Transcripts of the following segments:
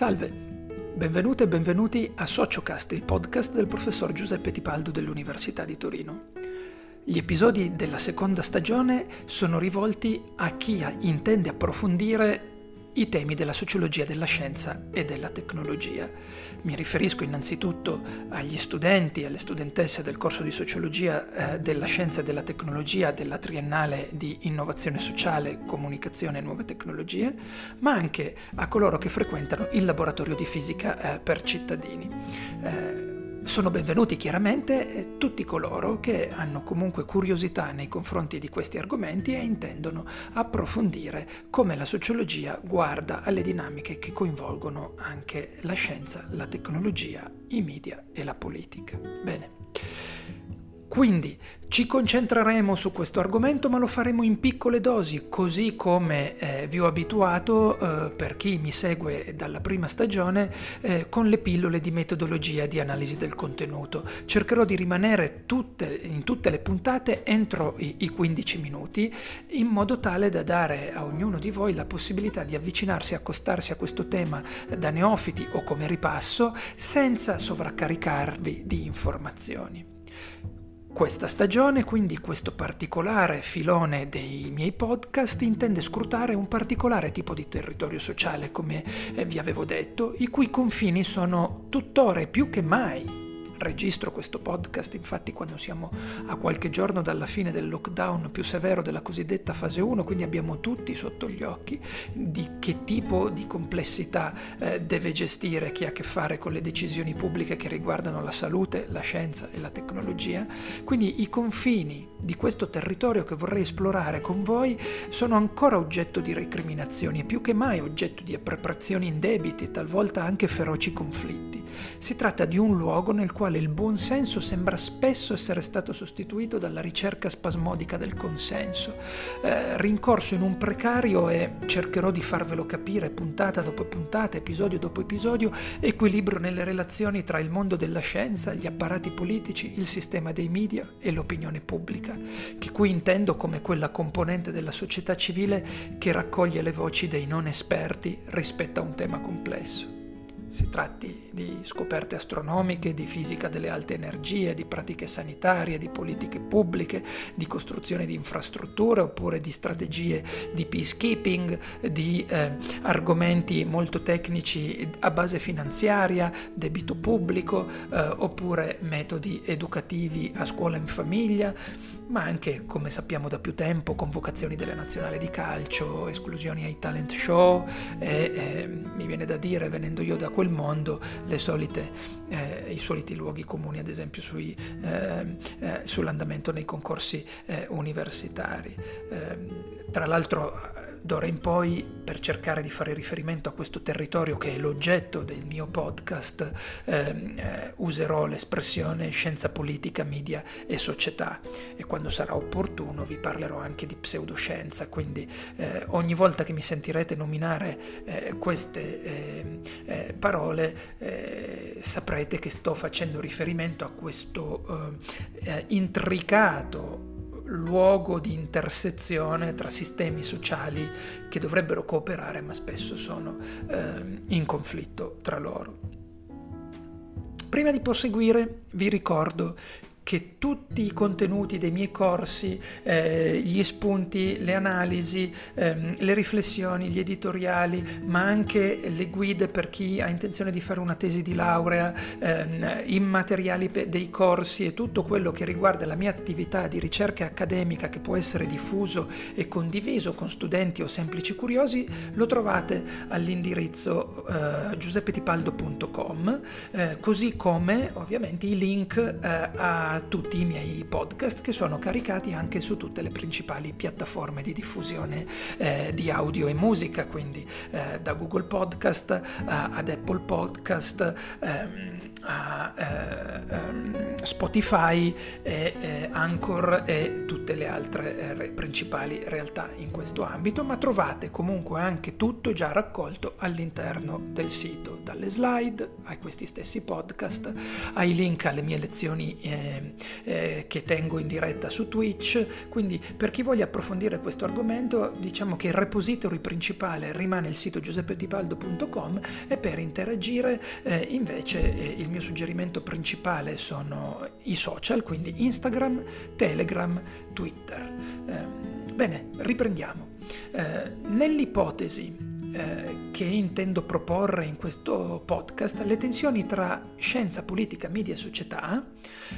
Salve, benvenute e benvenuti a Sociocast, il podcast del professor Giuseppe Tipaldo dell'Università di Torino. Gli episodi della seconda stagione sono rivolti a chi intende approfondire i temi della sociologia della scienza e della tecnologia. Mi riferisco innanzitutto agli studenti e alle studentesse del corso di sociologia eh, della scienza e della tecnologia della triennale di innovazione sociale, comunicazione e nuove tecnologie, ma anche a coloro che frequentano il laboratorio di fisica eh, per cittadini. Eh, sono benvenuti chiaramente eh, tutti coloro che hanno comunque curiosità nei confronti di questi argomenti e intendono approfondire come la sociologia guarda alle dinamiche che coinvolgono anche la scienza, la tecnologia, i media e la politica. Bene. Quindi ci concentreremo su questo argomento ma lo faremo in piccole dosi, così come eh, vi ho abituato eh, per chi mi segue dalla prima stagione eh, con le pillole di metodologia di analisi del contenuto. Cercherò di rimanere tutte, in tutte le puntate entro i, i 15 minuti in modo tale da dare a ognuno di voi la possibilità di avvicinarsi accostarsi a questo tema da neofiti o come ripasso senza sovraccaricarvi di informazioni. Questa stagione, quindi questo particolare filone dei miei podcast, intende scrutare un particolare tipo di territorio sociale, come eh, vi avevo detto, i cui confini sono tuttora più che mai registro questo podcast infatti quando siamo a qualche giorno dalla fine del lockdown più severo della cosiddetta fase 1, quindi abbiamo tutti sotto gli occhi di che tipo di complessità eh, deve gestire chi ha a che fare con le decisioni pubbliche che riguardano la salute, la scienza e la tecnologia. Quindi i confini di questo territorio che vorrei esplorare con voi sono ancora oggetto di recriminazioni e più che mai oggetto di appropriazioni indebiti e talvolta anche feroci conflitti. Si tratta di un luogo nel quale il buon senso sembra spesso essere stato sostituito dalla ricerca spasmodica del consenso. Eh, rincorso in un precario e cercherò di farvelo capire puntata dopo puntata, episodio dopo episodio, equilibrio nelle relazioni tra il mondo della scienza, gli apparati politici, il sistema dei media e l'opinione pubblica, che qui intendo come quella componente della società civile che raccoglie le voci dei non esperti rispetto a un tema complesso si tratti di scoperte astronomiche, di fisica delle alte energie, di pratiche sanitarie, di politiche pubbliche, di costruzione di infrastrutture oppure di strategie di peacekeeping, di eh, argomenti molto tecnici a base finanziaria, debito pubblico eh, oppure metodi educativi a scuola e in famiglia, ma anche, come sappiamo da più tempo, convocazioni delle nazionali di calcio, esclusioni ai talent show e eh, mi viene da dire, venendo io da quel mondo, solite, eh, i soliti luoghi comuni, ad esempio sui, eh, eh sull'andamento nei concorsi eh, universitari. Ehm, tra l'altro D'ora in poi, per cercare di fare riferimento a questo territorio che è l'oggetto del mio podcast, ehm, eh, userò l'espressione scienza politica, media e società. E quando sarà opportuno vi parlerò anche di pseudoscienza, quindi eh, ogni volta che mi sentirete nominare eh, queste ehm, eh, parole eh, saprete che sto facendo riferimento a questo eh, intricato luogo di intersezione tra sistemi sociali che dovrebbero cooperare ma spesso sono eh, in conflitto tra loro. Prima di proseguire vi ricordo che tutti i contenuti dei miei corsi, eh, gli spunti, le analisi, ehm, le riflessioni, gli editoriali, ma anche le guide per chi ha intenzione di fare una tesi di laurea, ehm, i materiali dei corsi e tutto quello che riguarda la mia attività di ricerca accademica che può essere diffuso e condiviso con studenti o semplici curiosi, lo trovate all'indirizzo eh, giuseppetipaldo.com, eh, così come ovviamente i link eh, a tutti i miei podcast che sono caricati anche su tutte le principali piattaforme di diffusione eh, di audio e musica, quindi eh, da Google Podcast ad Apple Podcast. Ehm, a, eh, ehm, Spotify, eh, Anchor e tutte le altre eh, principali realtà in questo ambito, ma trovate comunque anche tutto già raccolto all'interno del sito, dalle slide a questi stessi podcast, ai link alle mie lezioni eh, eh, che tengo in diretta su Twitch, quindi per chi voglia approfondire questo argomento diciamo che il repository principale rimane il sito giuseppetipaldo.com e per interagire eh, invece eh, il mio suggerimento principale sono i social, quindi Instagram, Telegram, Twitter. Eh, bene, riprendiamo. Eh, nell'ipotesi eh, che intendo proporre in questo podcast, le tensioni tra scienza, politica, media e società,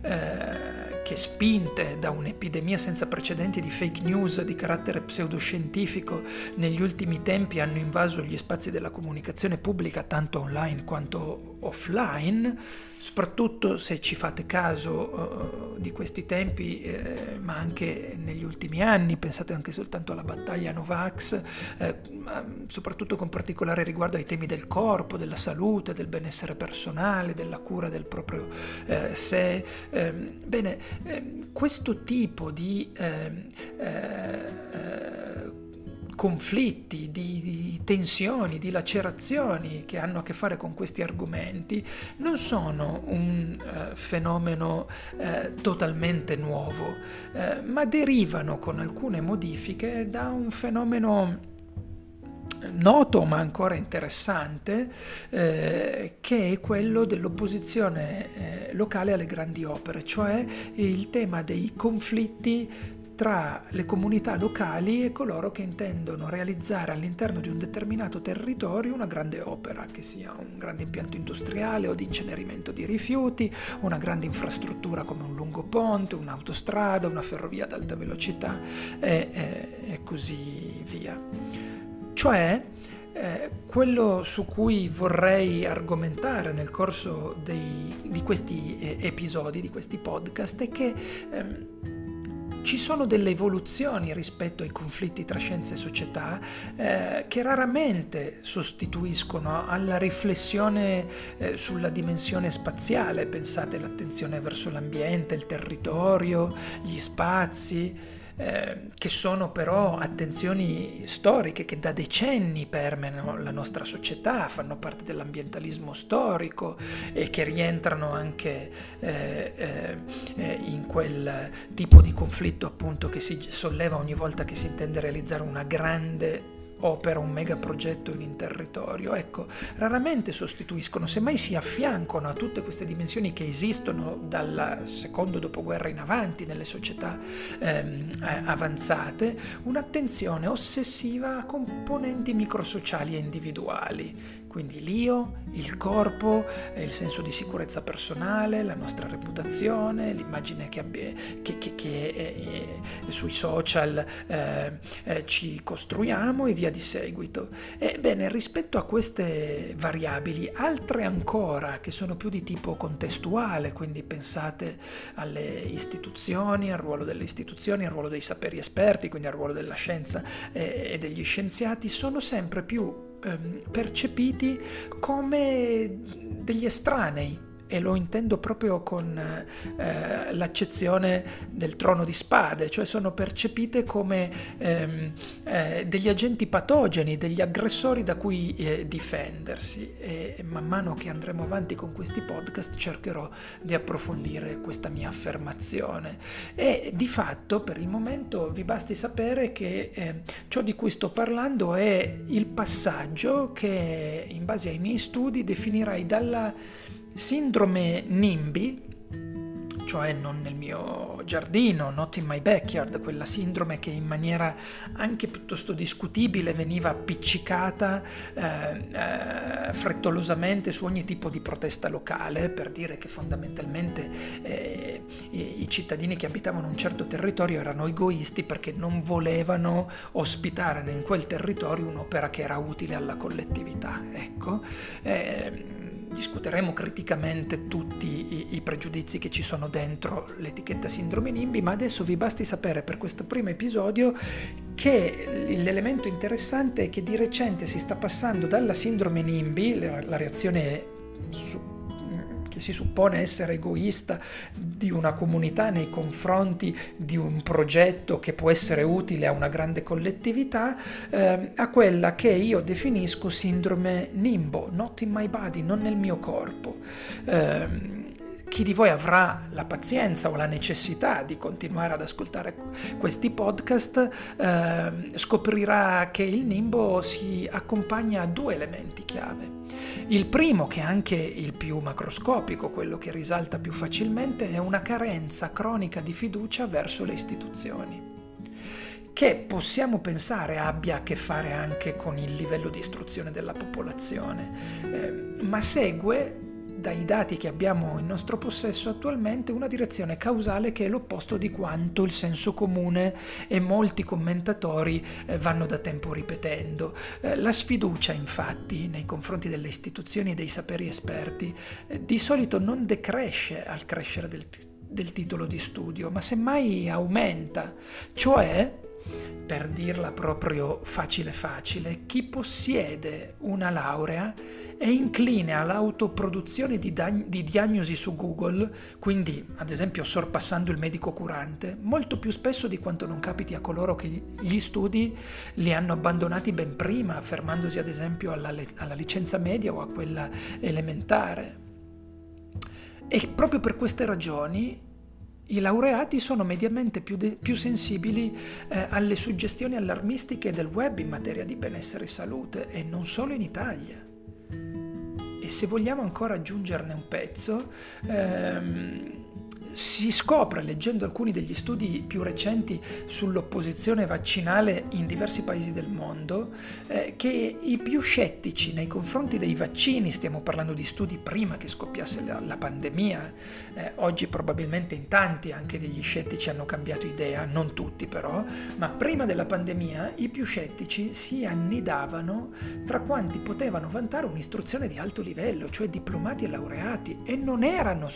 eh, che spinte da un'epidemia senza precedenti di fake news di carattere pseudoscientifico negli ultimi tempi hanno invaso gli spazi della comunicazione pubblica tanto online quanto offline, soprattutto se ci fate caso uh, di questi tempi, eh, ma anche negli ultimi anni, pensate anche soltanto alla battaglia Novax, eh, soprattutto con particolare riguardo ai temi del corpo, della salute, del benessere personale, della cura del proprio eh, sé. Ehm, bene, ehm, questo tipo di ehm, eh, eh, conflitti, di, di, tensioni, di lacerazioni che hanno a che fare con questi argomenti non sono un uh, fenomeno uh, totalmente nuovo, uh, ma derivano con alcune modifiche da un fenomeno noto ma ancora interessante, eh, che è quello dell'opposizione eh, locale alle grandi opere, cioè il tema dei conflitti tra le comunità locali e coloro che intendono realizzare all'interno di un determinato territorio una grande opera, che sia un grande impianto industriale o di incenerimento di rifiuti, una grande infrastruttura come un lungo ponte, un'autostrada, una ferrovia ad alta velocità e, e, e così via. Cioè, eh, quello su cui vorrei argomentare nel corso dei, di questi eh, episodi, di questi podcast, è che ehm, ci sono delle evoluzioni rispetto ai conflitti tra scienza e società eh, che raramente sostituiscono alla riflessione eh, sulla dimensione spaziale, pensate all'attenzione verso l'ambiente, il territorio, gli spazi eh, che sono però attenzioni storiche che da decenni permeano la nostra società, fanno parte dell'ambientalismo storico e che rientrano anche eh, eh, eh in quel tipo di conflitto appunto che si solleva ogni volta che si intende realizzare una grande opera, un megaprogetto in un territorio, ecco, raramente sostituiscono, semmai si affiancano a tutte queste dimensioni che esistono dal secondo dopoguerra in avanti nelle società ehm, eh, avanzate, un'attenzione ossessiva a componenti microsociali e individuali quindi l'io, il corpo, il senso di sicurezza personale, la nostra reputazione, l'immagine che, abbia, che, che, che eh, sui social eh, eh, ci costruiamo e via di seguito. Ebbene, rispetto a queste variabili, altre ancora che sono più di tipo contestuale, quindi pensate alle istituzioni, al ruolo delle istituzioni, al ruolo dei saperi esperti, quindi al ruolo della scienza eh, e degli scienziati, sono sempre più ehm, percepiti come degli estranei e lo intendo proprio con eh, l'accezione del trono di spade, cioè sono percepite come ehm, eh, degli agenti patogeni, degli aggressori da cui eh, difendersi. E man mano che andremo avanti con questi podcast cercherò di approfondire questa mia affermazione. E di fatto per il momento vi basti sapere che ehm, ciò di cui sto parlando è il passaggio che in base ai miei studi definirai dalla Sindrome NIMBY cioè non nel mio giardino, not in my backyard, quella sindrome che in maniera anche piuttosto discutibile veniva appiccicata eh, eh, frettolosamente su ogni tipo di protesta locale, per dire che fondamentalmente eh, i, i, cittadini che abitavano un certo territorio erano egoisti perché non volevano ospitare in quel territorio un'opera che era utile alla collettività. Ecco. Discuteremo criticamente tutti i, i, pregiudizi che ci sono dentro l'etichetta sindrome NIMBY, ma adesso vi basti sapere per questo primo episodio che l'elemento interessante è che di recente si sta passando dalla sindrome NIMBY, la, la reazione su, si suppone essere egoista di una comunità nei confronti di un progetto che può essere utile a una grande collettività, eh, a quella che io definisco sindrome nimbo, not in my body, non nel mio corpo. Eh, chi di voi avrà la pazienza o la necessità di continuare ad ascoltare questi podcast eh, scoprirà che il nimbo si accompagna a due elementi chiave. Il primo, che è anche il più macroscopico, quello che risalta più facilmente, è una carenza cronica di fiducia verso le istituzioni che possiamo pensare abbia a che fare anche con il livello di istruzione della popolazione, eh, ma segue dai dati che abbiamo in nostro possesso attualmente una direzione causale che è l'opposto di quanto il senso comune e molti commentatori eh, vanno da tempo ripetendo. Eh, la sfiducia infatti nei confronti delle istituzioni e dei saperi esperti eh, di solito non decresce al crescere del, del titolo di studio, ma semmai aumenta, cioè per dirla proprio facile facile, chi possiede una laurea è incline all'autoproduzione di, dag- di, diagnosi su Google, quindi ad esempio sorpassando il medico curante, molto più spesso di quanto non capiti a coloro che gli studi li hanno abbandonati ben prima, fermandosi ad esempio alla, le- alla licenza media o a quella elementare. E proprio per queste ragioni i laureati sono mediamente più, de- più sensibili eh, alle suggestioni allarmistiche del web in materia di benessere e salute e non solo in Italia. E se vogliamo ancora aggiungerne un pezzo, ehm, si scopre, leggendo alcuni degli studi più recenti sull'opposizione vaccinale in diversi paesi del mondo, eh, che i più scettici nei confronti dei vaccini, stiamo parlando di studi prima che scoppiasse la, la pandemia, eh, oggi probabilmente in tanti anche degli scettici hanno cambiato idea, non tutti però, ma prima della pandemia i più scettici si annidavano tra quanti potevano vantare un'istruzione di alto livello, cioè diplomati e laureati, e non erano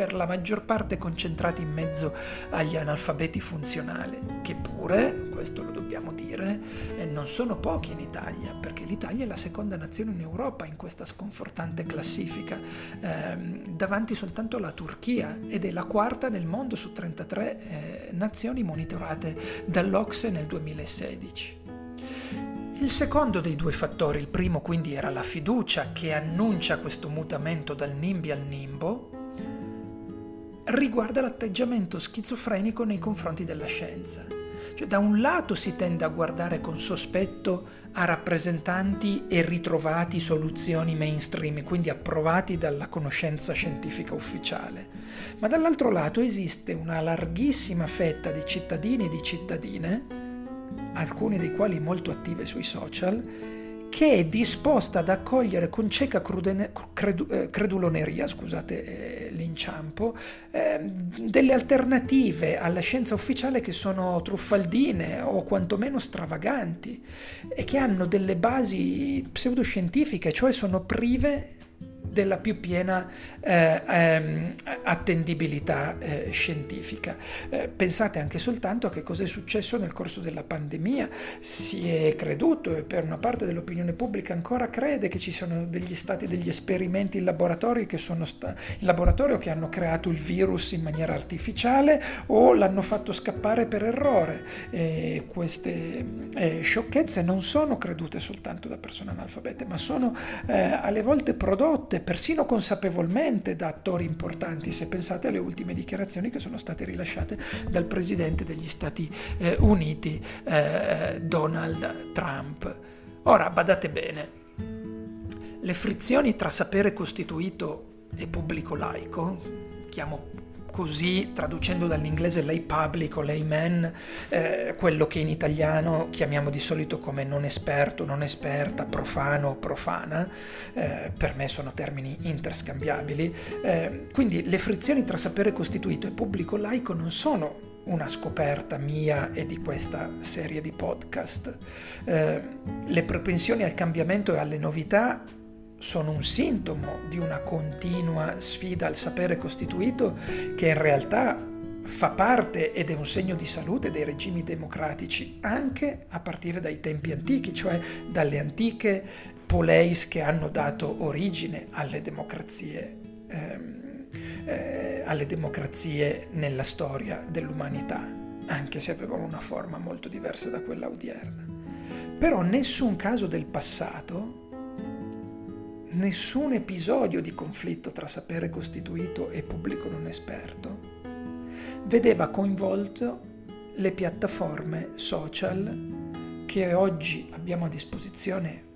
per la maggior parte concentrati in mezzo agli analfabeti funzionali, che pure, questo lo dobbiamo dire, eh, non sono pochi in Italia, perché l'Italia è la seconda nazione in Europa in questa sconfortante classifica, ehm, davanti soltanto alla Turchia ed è la quarta nel mondo su 33 eh, nazioni monitorate dall'Ocse nel 2016. Il secondo dei due fattori, il primo quindi era la fiducia che annuncia questo mutamento dal NIMBY al NIMBO, riguarda l'atteggiamento schizofrenico nei confronti della scienza. Cioè, da un lato si tende a guardare con sospetto a rappresentanti e ritrovati soluzioni mainstream, quindi approvati dalla conoscenza scientifica ufficiale, ma dall'altro lato esiste una larghissima fetta di cittadini e di cittadine, alcuni dei quali molto attive sui social, che è disposta ad accogliere con cieca crudene, credu, eh, creduloneria, scusate eh, l'inciampo, eh, delle alternative alla scienza ufficiale che sono truffaldine o quantomeno stravaganti e che hanno delle basi pseudoscientifiche, cioè sono prive della più piena eh, ehm, attendibilità eh, scientifica. Eh, pensate anche soltanto a che cosa è successo nel corso della pandemia. Si è creduto e per una parte dell'opinione pubblica ancora crede che ci sono degli stati degli esperimenti in laboratorio che, sta- in laboratorio che hanno creato il virus in maniera artificiale o l'hanno fatto scappare per errore. queste eh, sciocchezze non sono credute soltanto da persone analfabete, ma sono eh, alle volte prodotte persino consapevolmente da attori importanti, se pensate alle ultime dichiarazioni che sono state rilasciate dal Presidente degli Stati eh, Uniti, eh, Donald Trump. Ora, badate bene, le frizioni tra sapere costituito e pubblico laico, chiamo così, traducendo dall'inglese lay public o layman, eh, quello che in italiano chiamiamo di solito come non esperto, non esperta, profano o profana, eh, per me sono termini interscambiabili. Eh, quindi le frizioni tra sapere costituito e pubblico laico non sono una scoperta mia e di questa serie di podcast. Eh, le propensioni al cambiamento e alle novità sono un sintomo di una continua sfida al sapere costituito che in realtà fa parte ed è un segno di salute dei regimi democratici anche a partire dai tempi antichi, cioè dalle antiche poleis che hanno dato origine alle democrazie ehm, eh, alle democrazie nella storia dell'umanità, anche se avevano una forma molto diversa da quella odierna. Però nessun caso del passato, nessun episodio di conflitto tra sapere costituito e pubblico non esperto vedeva coinvolto le piattaforme social che oggi abbiamo a disposizione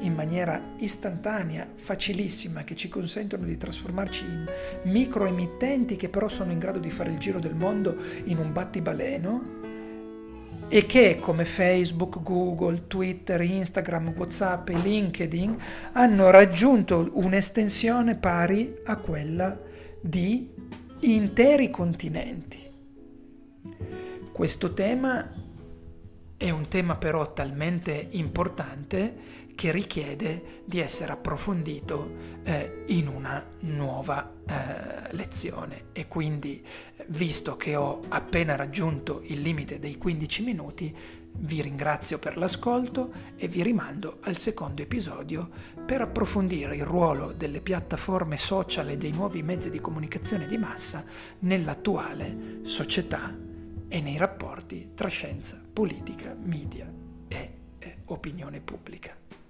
in maniera istantanea, facilissima, che ci consentono di trasformarci in micro emittenti che però sono in grado di fare il giro del mondo in un battibaleno e che come Facebook, Google, Twitter, Instagram, Whatsapp e LinkedIn hanno raggiunto un'estensione pari a quella di interi continenti. Questo tema è un tema però talmente importante che richiede di essere approfondito eh, in una nuova eh, lezione e quindi visto che ho appena raggiunto il limite dei 15 minuti vi ringrazio per l'ascolto e vi rimando al secondo episodio per approfondire il ruolo delle piattaforme social e dei nuovi mezzi di comunicazione di massa nell'attuale società e nei rapporti tra scienza, politica, media e, e opinione pubblica.